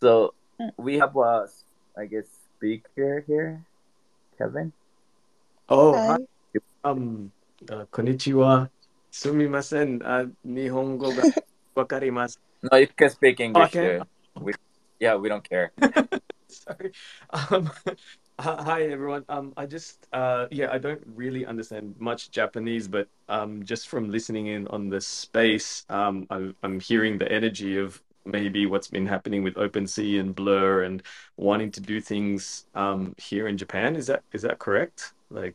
So we have a, I guess, speaker here, Kevin. Oh, Hi. hi. Um, uh, konnichiwa. Sumimasen. Uh, Nihongo ga wakarimasu. No, you can speak English. Okay. dude. We, yeah, we don't care. Sorry. Um, hi, hi, everyone. Um, I just, uh, yeah, I don't really understand much Japanese, but um, just from listening in on the space, um, I'm, I'm hearing the energy of maybe what's been happening with OpenSea and Blur and wanting to do things um, here in Japan. Is that is that correct? Like,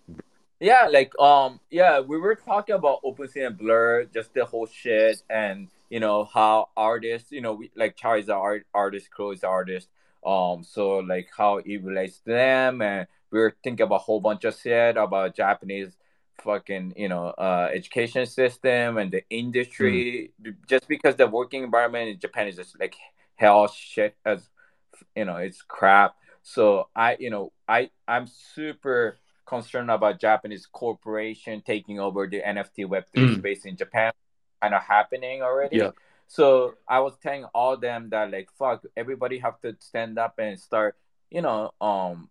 Yeah, like um, yeah, we were talking about OpenSea and Blur, just the whole shit, and you know how artists, you know, we like Charlie's art artist, Chloe's an artist, um, so like how it relates to them, and we were thinking about a whole bunch of shit about Japanese fucking you know uh education system and the industry just because the working environment in Japan is just like hell shit as you know it's crap so I you know I I'm super concerned about Japanese corporation taking over the NFT Web3 Mm. space in Japan, kind of happening already. Yeah. So I was telling all them that like fuck, everybody have to stand up and start, you know, um,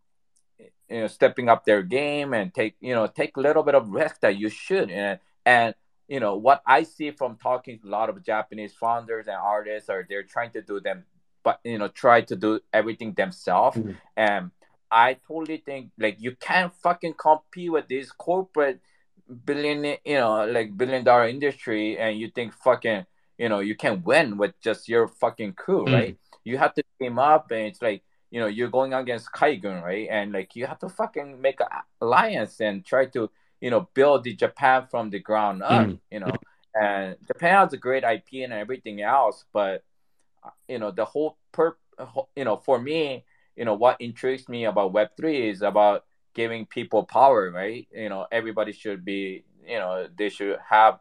you know, stepping up their game and take, you know, take a little bit of risk that you should. And and you know what I see from talking to a lot of Japanese founders and artists are they're trying to do them, but you know, try to do everything themselves. Mhm. And I totally think like you can't fucking compete with this corporate billion, you know, like billion dollar industry, and you think fucking, you know, you can win with just your fucking crew, Mm. right? You have to team up, and it's like, you know, you're going against Kaigun, right? And like you have to fucking make an alliance and try to, you know, build the Japan from the ground up, Mm. you know. And Japan has a great IP and everything else, but you know, the whole per, you know, for me, you know, what intrigues me about Web three is about giving people power, right? You know, everybody should be, you know, they should have,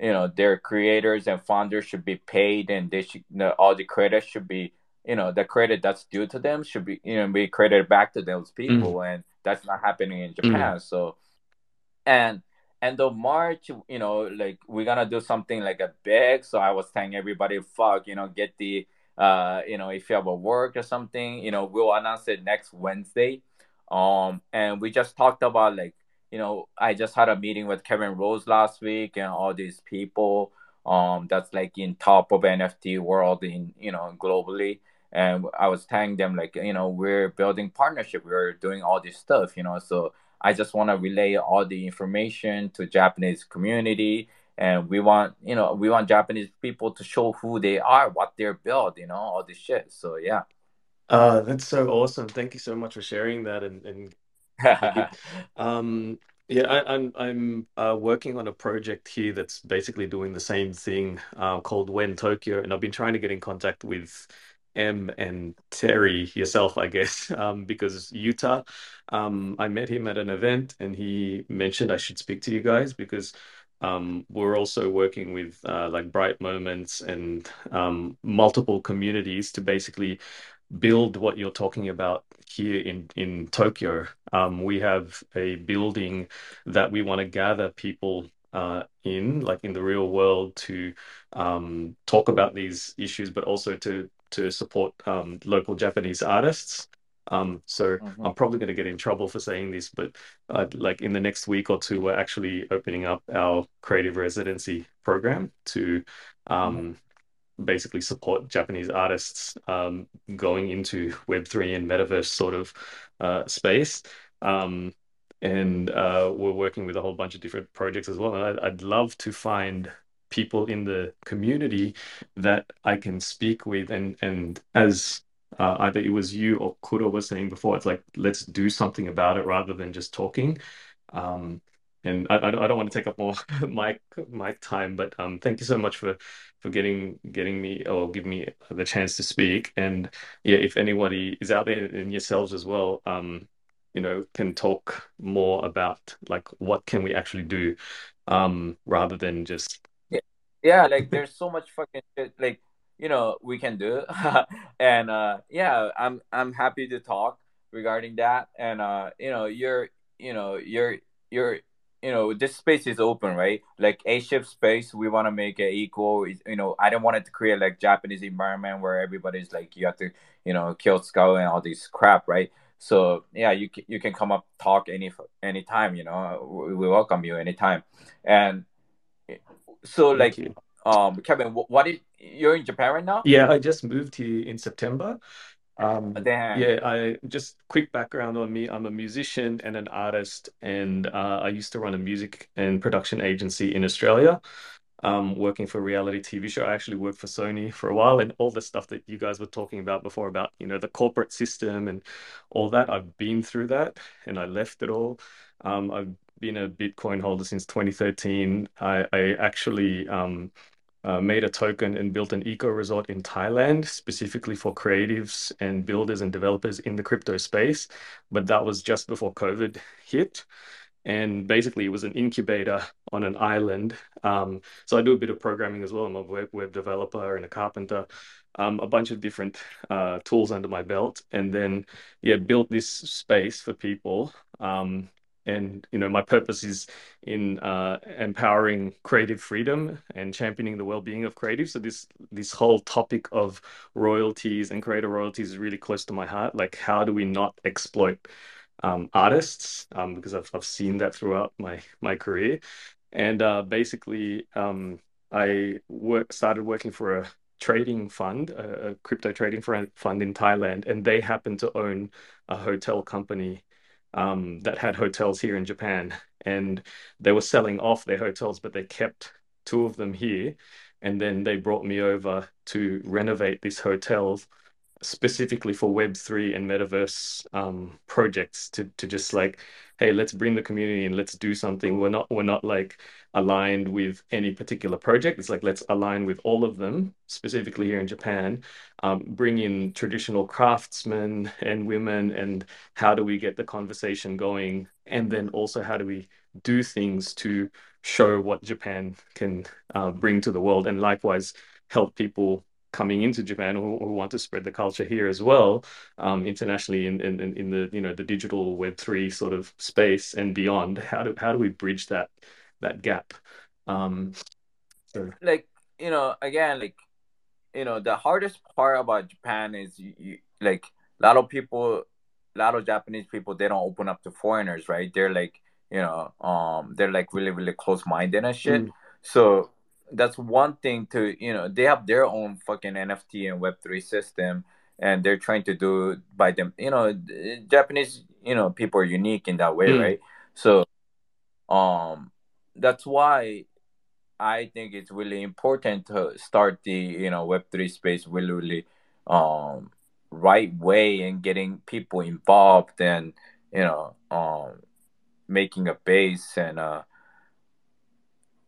you know, their creators and founders should be paid, and they should, you know, all the credit should be, you know, the credit that's due to them should be, you know, be credited back to those people, and that's not happening in Japan. So, and end of March, you know, like we're gonna do something like a big. So I was telling everybody, fuck, you know, get the, uh, you know, if you have a work or something, you know, we'll announce it next Wednesday. Um, and we just talked about like, you know, I just had a meeting with Kevin Rose last week and all these people, um, that's like in top of NFT world in, you know, globally. And I was telling them like, you know, we're building partnership, we're doing all this stuff, you know, so I just want to relay all the information to Japanese community, and we want you know we want Japanese people to show who they are, what they're built, you know, all this shit. So yeah. Uh, that's so awesome. Thank you so much for sharing that and, and Um, yeah, I, I'm I'm uh, working on a project here that's basically doing the same thing uh, called When Tokyo, and I've been trying to get in contact with M and Terry yourself, I guess, um, because Utah, um, I met him at an event, and he mentioned I should speak to you guys because um, we're also working with uh, like Bright Moments and um, multiple communities to basically build what you're talking about here in in Tokyo. Um, we have a building that we want to gather people uh, in, like in the real world, to um, talk about these issues, but also to to support um, local Japanese artists. Um, so Mhm. I'm probably going to get in trouble for saying this, but uh, like in the next week or two, we're actually opening up our creative residency program to um, basically support Japanese artists um, going into Web3 and metaverse sort of uh, space. Um, and uh, we're working with a whole bunch of different projects as well. And I'd, I'd love to find people in the community that I can speak with. And, and as uh, either it was you or Kuro was saying before, it's like, let's do something about it rather than just talking. Um, and I, I don't want to take up more mic mic time, but um, thank you so much for for getting getting me or giving me the chance to speak. And yeah, if anybody is out there and yourselves as well, um, you know, can talk more about like what can we actually do, um, rather than just yeah, like there's so much fucking shit like you know we can do, and uh, yeah, I'm I'm happy to talk regarding that, and uh, you know you're you know you're you're you know this space is open right? Like 8ships space we want to make it equal. You know i don't want it to create like japanese environment where everybody's like you have to you know kill skull and all this crap right? So yeah you can, you can come up talk any anytime you know. We welcome you anytime. And so like um kevin what is you're in japan right now yeah i just moved here in september um, Damn. Yeah, I just quick background on me. I'm a musician and an artist, and uh, I used to run a music and production agency in Australia. Um, working for a reality TV show. I actually worked for Sony for a while, and all the stuff that you guys were talking about before about you know the corporate system and all that. I've been through that, and I left it all. Um, I've been a Bitcoin holder since 2013. I, I actually um, uh, made a token and built an eco resort in Thailand specifically for creatives and builders and developers in the crypto space. But that was just before COVID hit. And basically, it was an incubator on an island. Um, so I do a bit of programming as well. I'm a web, web developer and a carpenter, um, a bunch of different uh, tools under my belt. And then, yeah, built this space for people um, and you know my purpose is in uh, empowering creative freedom and championing the well-being of creatives. So this this whole topic of royalties and creator royalties is really close to my heart. Like how do we not exploit um, artists? Um, because I've, I've seen that throughout my my career. And uh, basically um, I work started working for a trading fund a, a crypto trading fund in Thailand and they happen to own a hotel company um, that had hotels here in Japan, and they were selling off their hotels, but they kept two of them here, and then they brought me over to renovate these hotels specifically for Web3 and metaverse um, projects to to just like, hey, let's bring the community and let's do something. We're not we're not like aligned with any particular project. It's like let's align with all of them, specifically here in Japan. Um, bring in traditional craftsmen and women, and how do we get the conversation going? And then also how do we do things to show what Japan can uh, bring to the world, and likewise help people coming into Japan who, who, want to spread the culture here as well, um, internationally in, in, in the you know the digital Web three sort of space and beyond. How do how do we bridge that that gap? Um, so. Like you know, again, like you know, the hardest part about Japan is you, you, like a lot of people, a lot of Japanese people, they don't open up to foreigners, right? They're like you know, um, they're like really really close minded and shit. Mm. So that's one thing to you know they have their own fucking nft and web3 system and they're trying to do by them you know japanese you know people are unique in that way mm. right so um that's why i think it's really important to start the you know web3 space really really um right way and getting people involved and you know um making a base and uh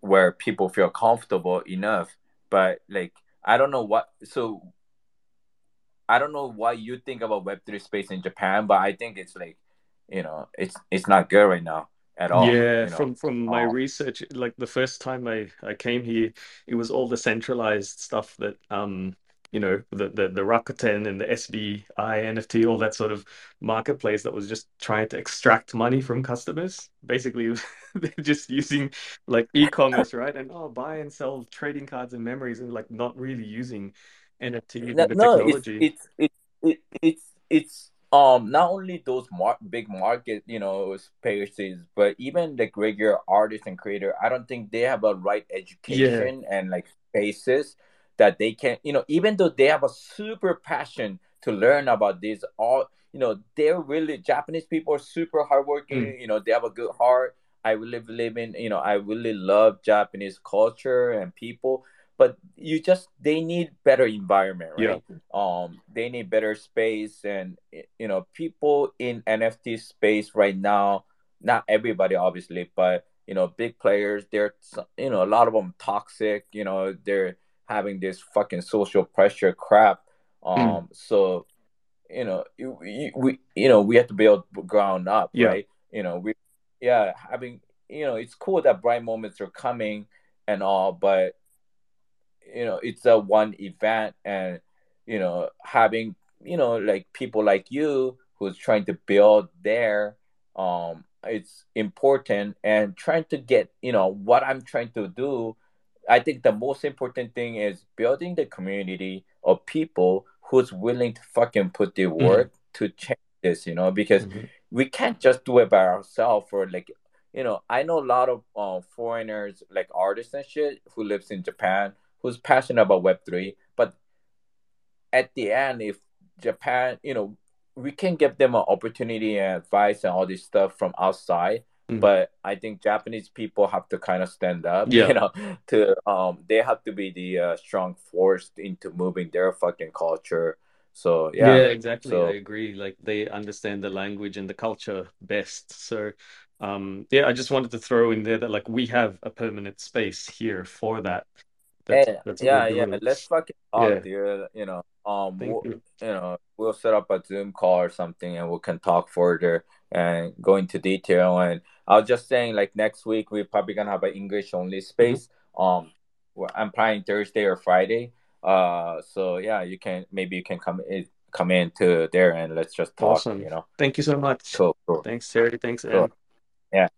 where people feel comfortable enough but like i don't know what so i don't know what you think about web3 space in japan but i think it's like you know it's it's not good right now at all yeah you know? from from my research like the first time i i came here it was all the centralized stuff that um you know the the, the Rakuten and the SBI NFT, all that sort of marketplace that was just trying to extract money from customers. Basically, they're just using like e-commerce, right? And oh, buy and sell trading cards and memories, and like not really using NFT no, no technology. It's it's it's it's it's um not only those mar- big market you know spaces, but even the regular artists and creator. I don't think they have a right education yeah. and like spaces that they can you know even though they have a super passion to learn about this all you know they're really japanese people are super hardworking mm. you know they have a good heart i really believe in you know i really love japanese culture and people but you just they need better environment right yeah. um they need better space and you know people in nft space right now not everybody obviously but you know big players they're you know a lot of them toxic you know they're having this fucking social pressure crap. Hmm. Um, mm. so you know, we you know we have to build ground up, yeah. right? You know, we yeah having you know it's cool that bright moments are coming and all, but you know it's a one event and you know having you know like people like you who's trying to build there um it's important and trying to get you know what i'm trying to do i think the most important thing is building the community of people who's willing to fucking put the mm-hmm. work mm-hmm. to change this you know because mm-hmm. we can't just do it by ourselves or like you know i know a lot of uh, foreigners like artists and shit who lives in japan who's passionate about web3 but at the end if japan you know we can give them an opportunity and advice and all this stuff from outside mm. but i think japanese people have to kind of stand up yeah. you know to um they have to be the uh, strong force into moving their fucking culture. So yeah. Yeah exactly. So, i agree. Like they understand the language and the culture best. So um yeah i just wanted to throw in there that like we have a permanent space here for that. That's, that's yeah yeah. let's fucking talk yeah. dude. You know um we'll, you. you know we'll set up a zoom call or something and we can talk further and go into detail and i was just saying like next week we're probably gonna have an english only space mm-hmm. um i'm planning thursday or friday uh so yeah you can maybe you can come in come into there and let's just talk awesome. you know thank you so much cool, cool. thanks Terry. thanks cool. yeah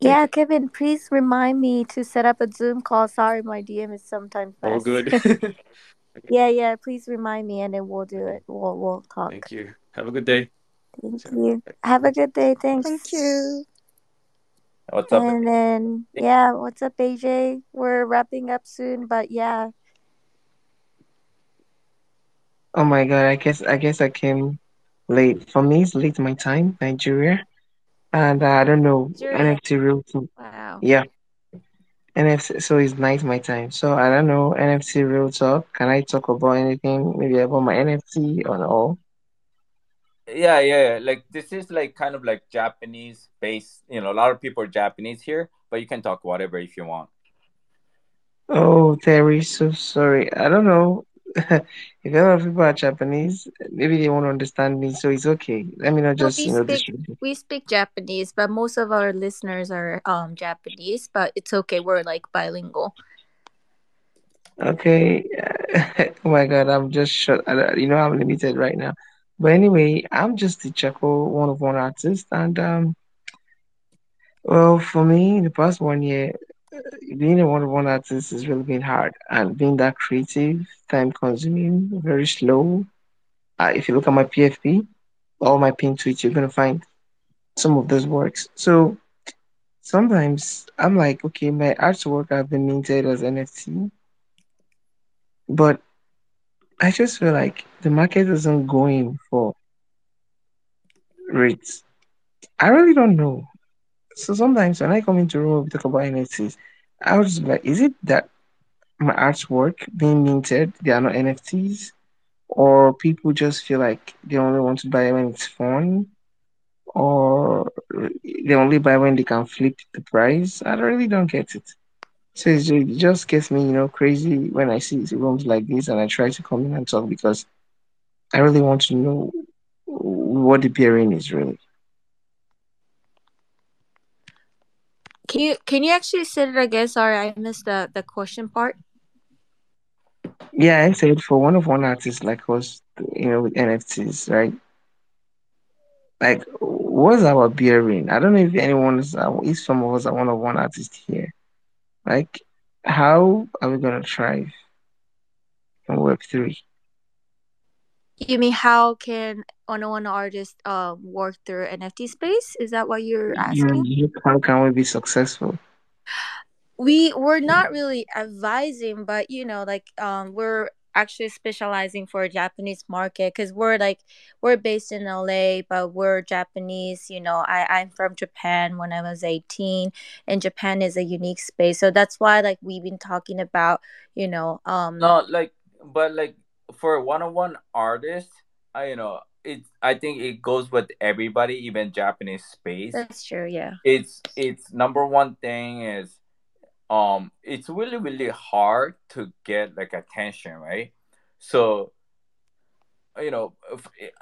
yeah, Kevin, please remind me to set up a Zoom call. Sorry, my DM is sometimes fast. All good. yeah, yeah. Please remind me, and then we'll do it. We'll we'll talk. Thank you. Have a good day. Thank you. Have a good day. Thanks. Thank you. What's up? And then yeah, what's up, AJ? We're wrapping up soon, but yeah. Oh my god! I guess I guess I came late. For me, it's late my time, Nigeria and uh, I don't know NFT real talk. Wow. Yeah, NFC. So it's night my time. So I don't know NFT real talk. Can I talk about anything? Maybe about my NFT or all? Yeah, yeah. Like this is like kind of like Japanese based. You know, a lot of people are Japanese here, but you can talk whatever if you want. Oh, Terry, so sorry. I don't know. if a lot of people are Japanese, maybe they won't understand me, so it's okay. Let me not just we you know. Speak, we speak Japanese, but most of our listeners are um Japanese, but it's okay. We're like bilingual. Okay. oh my God, I'm just shut. You know, I'm limited right now. But anyway, I'm just the Checo one of one artist, and um, well, for me, the past one year, being a one of one artist has really been hard, and being that creative, time-consuming, very slow. Uh, if you look at my PFP, all my pin tweets, you're gonna find some of those works. So sometimes I'm like, okay, my artwork I've been minted as NFT, but I just feel like the market isn't going for rates. I really don't know. So sometimes when I come into room, we talk about NFTs. I was like, is it that my artwork being minted, they are not NFTs, or people just feel like they only want to buy when it's fun, or they only buy when they can flip the price? I really don't get it. So it just gets me, you know, crazy when I see rooms like this, and I try to come in and talk because I really want to know what the pairing is really. Can you can you actually say it again? Sorry, I missed the the question part. Yeah, I said for one of one artists like us, you know, with NFTs, right? Like, what's our bearing? I don't know if anyone is, uh, if some of us are one of one artist here. Like, how are we gonna thrive in Web three? You mean how can one on one artist uh, work through NFT space? Is that what you're asking? Yeah, how can we be successful? We we're not really advising, but you know, like um, we're actually specializing for Japanese market because we're like we're based in LA, but we're Japanese. You know, I I'm from Japan when I was 18, and Japan is a unique space, so that's why like we've been talking about you know um. No, like but like for one-on-one artists, I you know it. I think it goes with everybody, even Japanese space. That's true. Yeah. It's it's number one thing is, um, it's really really hard to get like attention, right? So, you know,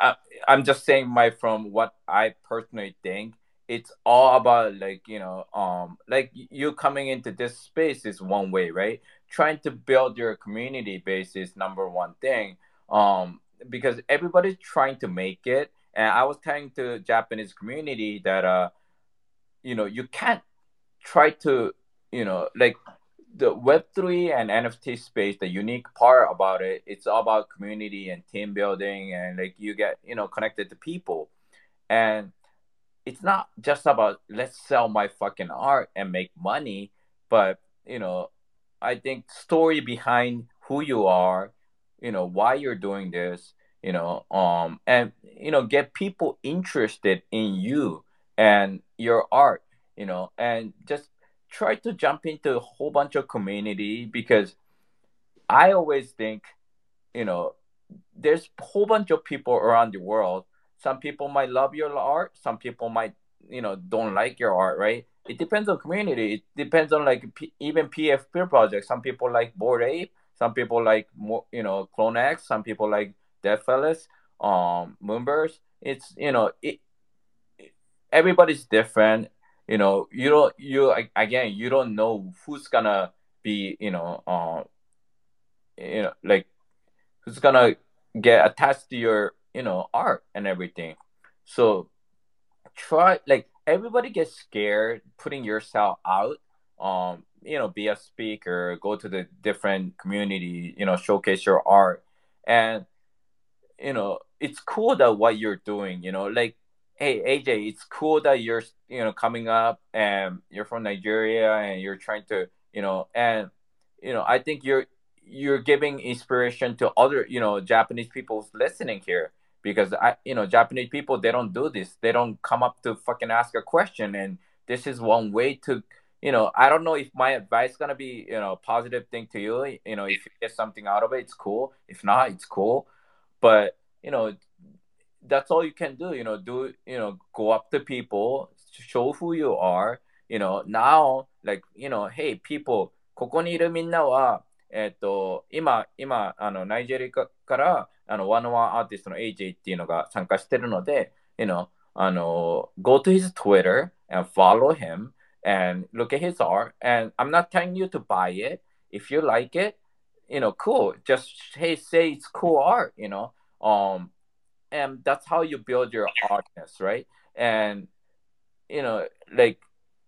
I, I'm just saying my from what I personally think. It's all about like you know, um, like you coming into this space is one way, right? trying to build your community base is number one thing um because everybody's trying to make it and i was telling to japanese community that uh you know you can't try to you know like the web3 and nft space the unique part about it it's all about community and team building and like you get you know connected to people. And it's not just about let's sell my fucking art and make money but you know i think story behind who you are you know why you're doing this you know um and you know get people interested in you and your art you know and just try to jump into a whole bunch of community because i always think you know there's a whole bunch of people around the world. Some people might love your art. Some people might you know don't like your art right? It depends on community. It depends on like P- even pf projects. Some people like bored ape. Some people like more you know clone x. Some people like Deadfellaz um moonbirds. It's you know it, everybody's different you know you don't you again you don't know who's gonna be you know um you know like who's gonna get attached to your you know art and everything. So try like everybody gets scared putting yourself out um you know be a speaker go to the different community you know showcase your art. And you know it's cool that what you're doing you know like hey aj it's cool that you're you know coming up and you're from nigeria and you're trying to you know and you know i think you're you're giving inspiration to other you know japanese people listening here because I, you know, Japanese people they don't do this. They don't come up to fucking ask a question, and this is one way to, you know, I don't know if my advice gonna be, you know, positive thing to you. You know, if you get something out of it, it's cool. If not, it's cool. But you know, that's all you can do. You know, do you know, go up to people, show who you are. You know, now like you know, hey people, ここにいるみんなはえっ、ー、と、今、今、あの、ナイジェリアから、あの、ワンワンアーティストの AJ っていうのが参加してるので、you know, あの、go to his Twitter and follow him and look at his art. And I'm not telling you to buy it. If you like it, you know, cool. Just hey, say it's cool art, you know. Um, and that's how you build your audience right? And you know like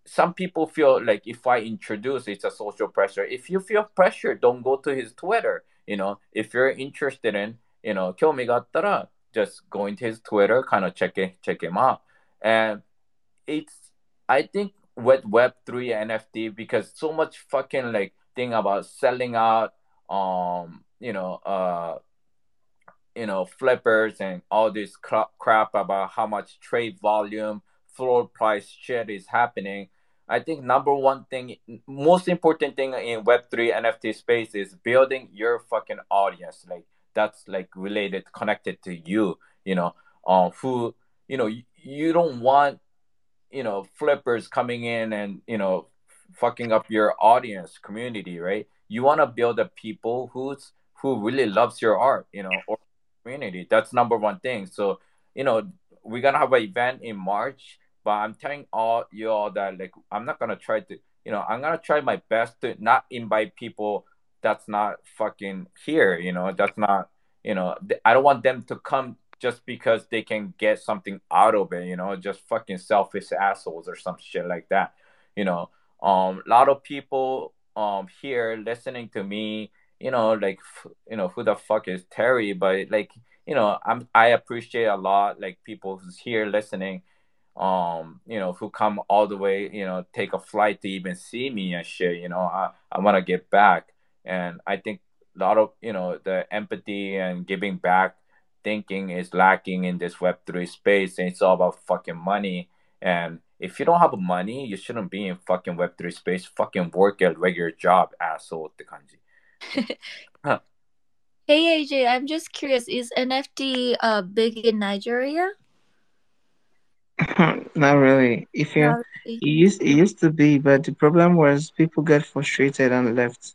some people feel like if i introduce it's a social pressure. If you feel pressure don't go to his twitter you know? If you're interested in you know kyomi gattara just go into his twitter kind of check it, check him out. And it's i think with web3 nft because so much fucking like thing about selling out um you know uh you know, flippers and all this crap, about how much trade volume, floor price shit is happening I think number one thing, most important thing in Web three NFT space is building your fucking audience. Like that's like related, connected to you. You know, um, who you know you, you don't want you know flippers coming in and you know fucking up your audience community, right? You want to build a people who's who really loves your art, you know, or community. That's number one thing. So you know we're gonna have an event in March but I'm telling all you all that like I'm not gonna try to you know I'm gonna try my best to not invite people that's not fucking here. You know that's not you know I don't want them to come just because they can get something out of it. You know just fucking selfish assholes or some shit like that. You know um a lot of people um here listening to me you know like you know who the fuck is Terry but like you know I'm I appreciate a lot like people who's here listening um, you know, who come all the way, you know, take a flight to even see me and shit, you know, I, I want to get back. And I think a lot of, you know, the empathy and giving back thinking is lacking in this Web3 space. And it's all about fucking money. And if you don't have money, you shouldn't be in fucking Web3 space. Fucking work a regular job, asshole. Huh. Hey AJ, I'm just curious. Is NFT uh big in Nigeria? Not really. If you, it used it used to be, but the problem was people get frustrated and left.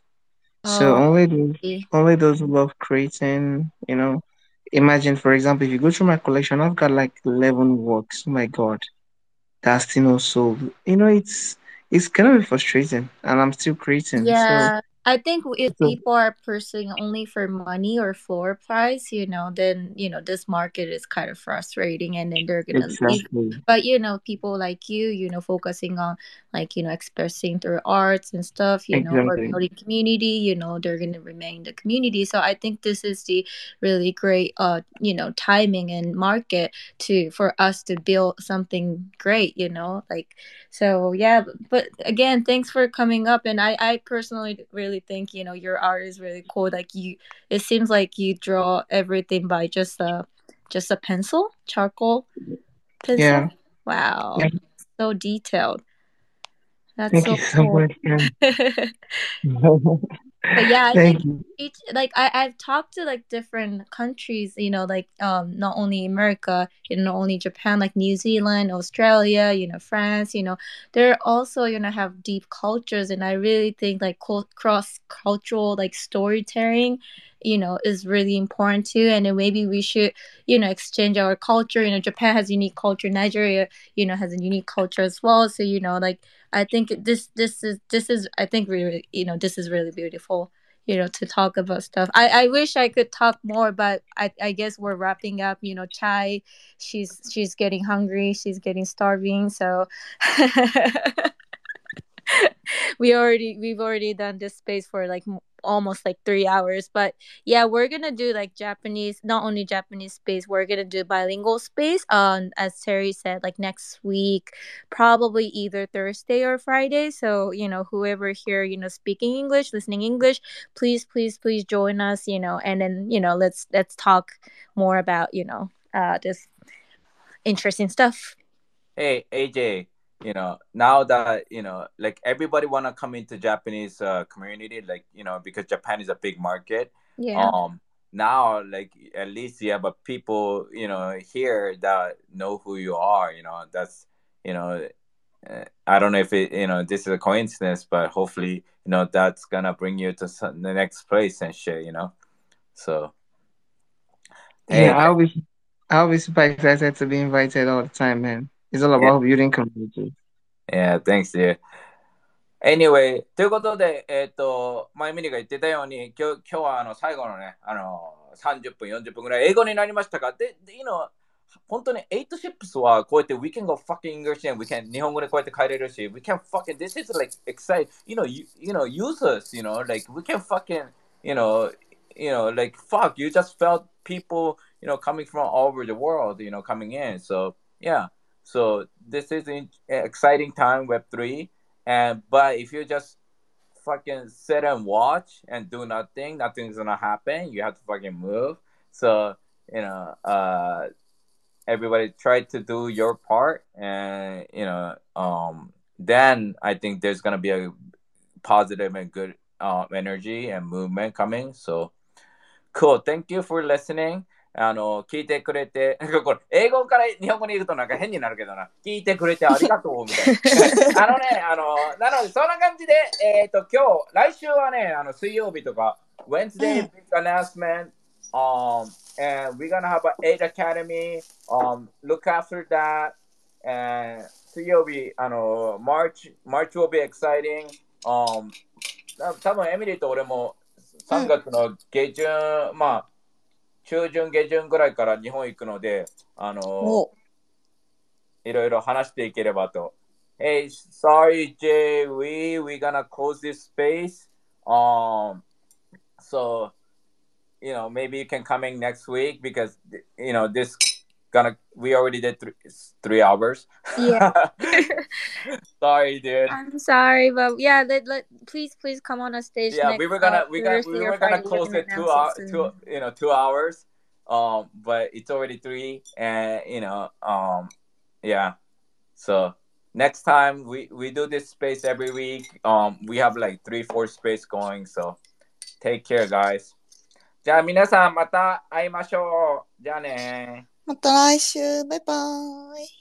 So Oh, only those only those who love creating, you know. Imagine, for example, if you go through my collection, I've got like eleven works. Oh my God, that's still no soul. You know, it's it's gonna be frustrating, and I'm still creating. So yeah. I think if people are pursuing only for money or floor price, you know, then you know this market is kind of frustrating, and then they're gonna leave. But you know, people like you, you know, focusing on like you know expressing through arts and stuff, you know, or building community, you know, they're gonna remain the community. So I think this is the really great, uh, you know, timing and market to for us to build something great, you know, like so yeah. But, but again, thanks for coming up, and I I personally really think you know your art is really cool. Like you, it seems like you draw everything by just a just a pencil, charcoal pencil. Yeah, Wow, yeah. so detailed. That's Thank so you so cool. much. Yeah. but yeah, I Thank think you. each like I I've talked to like different countries, you know, like um not only America, you know, not only Japan, like New Zealand, Australia, you know, France, you know, they're also you know have deep cultures, and I really think like cross cultural like storytelling, you know, is really important too, and then maybe we should you know exchange our culture. You know, Japan has unique culture, Nigeria, you know, has a unique culture as well. So you know, like I think this this is this is I think really you know this is really beautiful you know to talk about stuff. I I wish I could talk more, but I I guess we're wrapping up. You know, Chai, she's she's getting hungry, she's getting starving, so. we already we've already done this space for like almost like three hours but yeah we're gonna do like japanese not only japanese space we're gonna do bilingual space um as terry said like next week probably either thursday or friday so you know whoever here you know speaking english listening english please please please join us you know and then you know let's let's talk more about you know uh this interesting stuff. Hey aj you know now that you know like everybody want to come into japanese uh, community like you know because japan is a big market. Yeah. Um now like at least you have a people you know here that know who you are you know that's you know uh, i don't know if it you know this is a coincidence but hopefully you know that's gonna bring you to some, the next place and shit you know? So hey, Yeah, I always I always super excited to be invited all the time, man. It's all about building community. Yeah, thanks, dude. Anyway, ということで、えっ、と、前ミリが言ってたように、今日今日はあの最後のね、あの、30分、40分ぐらい英語になりましたが、で、で you know, 本当に8 ships はこうやって we can go fucking English and we can 日本語でこうやって帰れるし、we can fucking, this is like exciting, you know, you, you know, use us, you know, like we can fucking, you know, you know, like fuck, you just felt people, you know, coming from all over the world, you know, coming in. So, yeah. so this is an exciting time Web three, and but if you just fucking sit and watch and do nothing, nothing's gonna happen. You have to fucking move. So you know, uh, everybody try to do your part, and you know, um, then I think there's gonna be a positive and good uh, energy and movement coming. So cool. Thank you for listening. あの、聞いてくれて、これ、英語から日本語に言うとなんか変になるけどな。聞いてくれてありがとうみたいな。あのね、あの、なので、そんな感じで、えっ、ー、と、今日、来週はね、あの、水曜日とか、Wednesday big announcement, um, and we're gonna have an 8 Academy, um, look after that, and 水曜日、あの、March, March will be exciting, um, 多分エミリーと俺も3月の下旬、うん、まあ、中旬下旬ぐらいから日本行くので、あの、いろいろ話していければと。Hey, sorry, Jay, we we gonna close this space. Um, so you know maybe you can come in next week because you know this gonna we already did three, three hours. Yeah. sorry, dude. I'm sorry, but yeah, let, let please please come on a stage. Yeah, next, we were gonna uh, we gonna we were gonna close it two hours two you know two hours. Um, but it's already three, and you know um, yeah. So next time we we do this space every week. Um, we have like three four space going. So take care, guys. じゃあ皆さんまた会いましょう。じゃあね。 また来週。バイバーイ。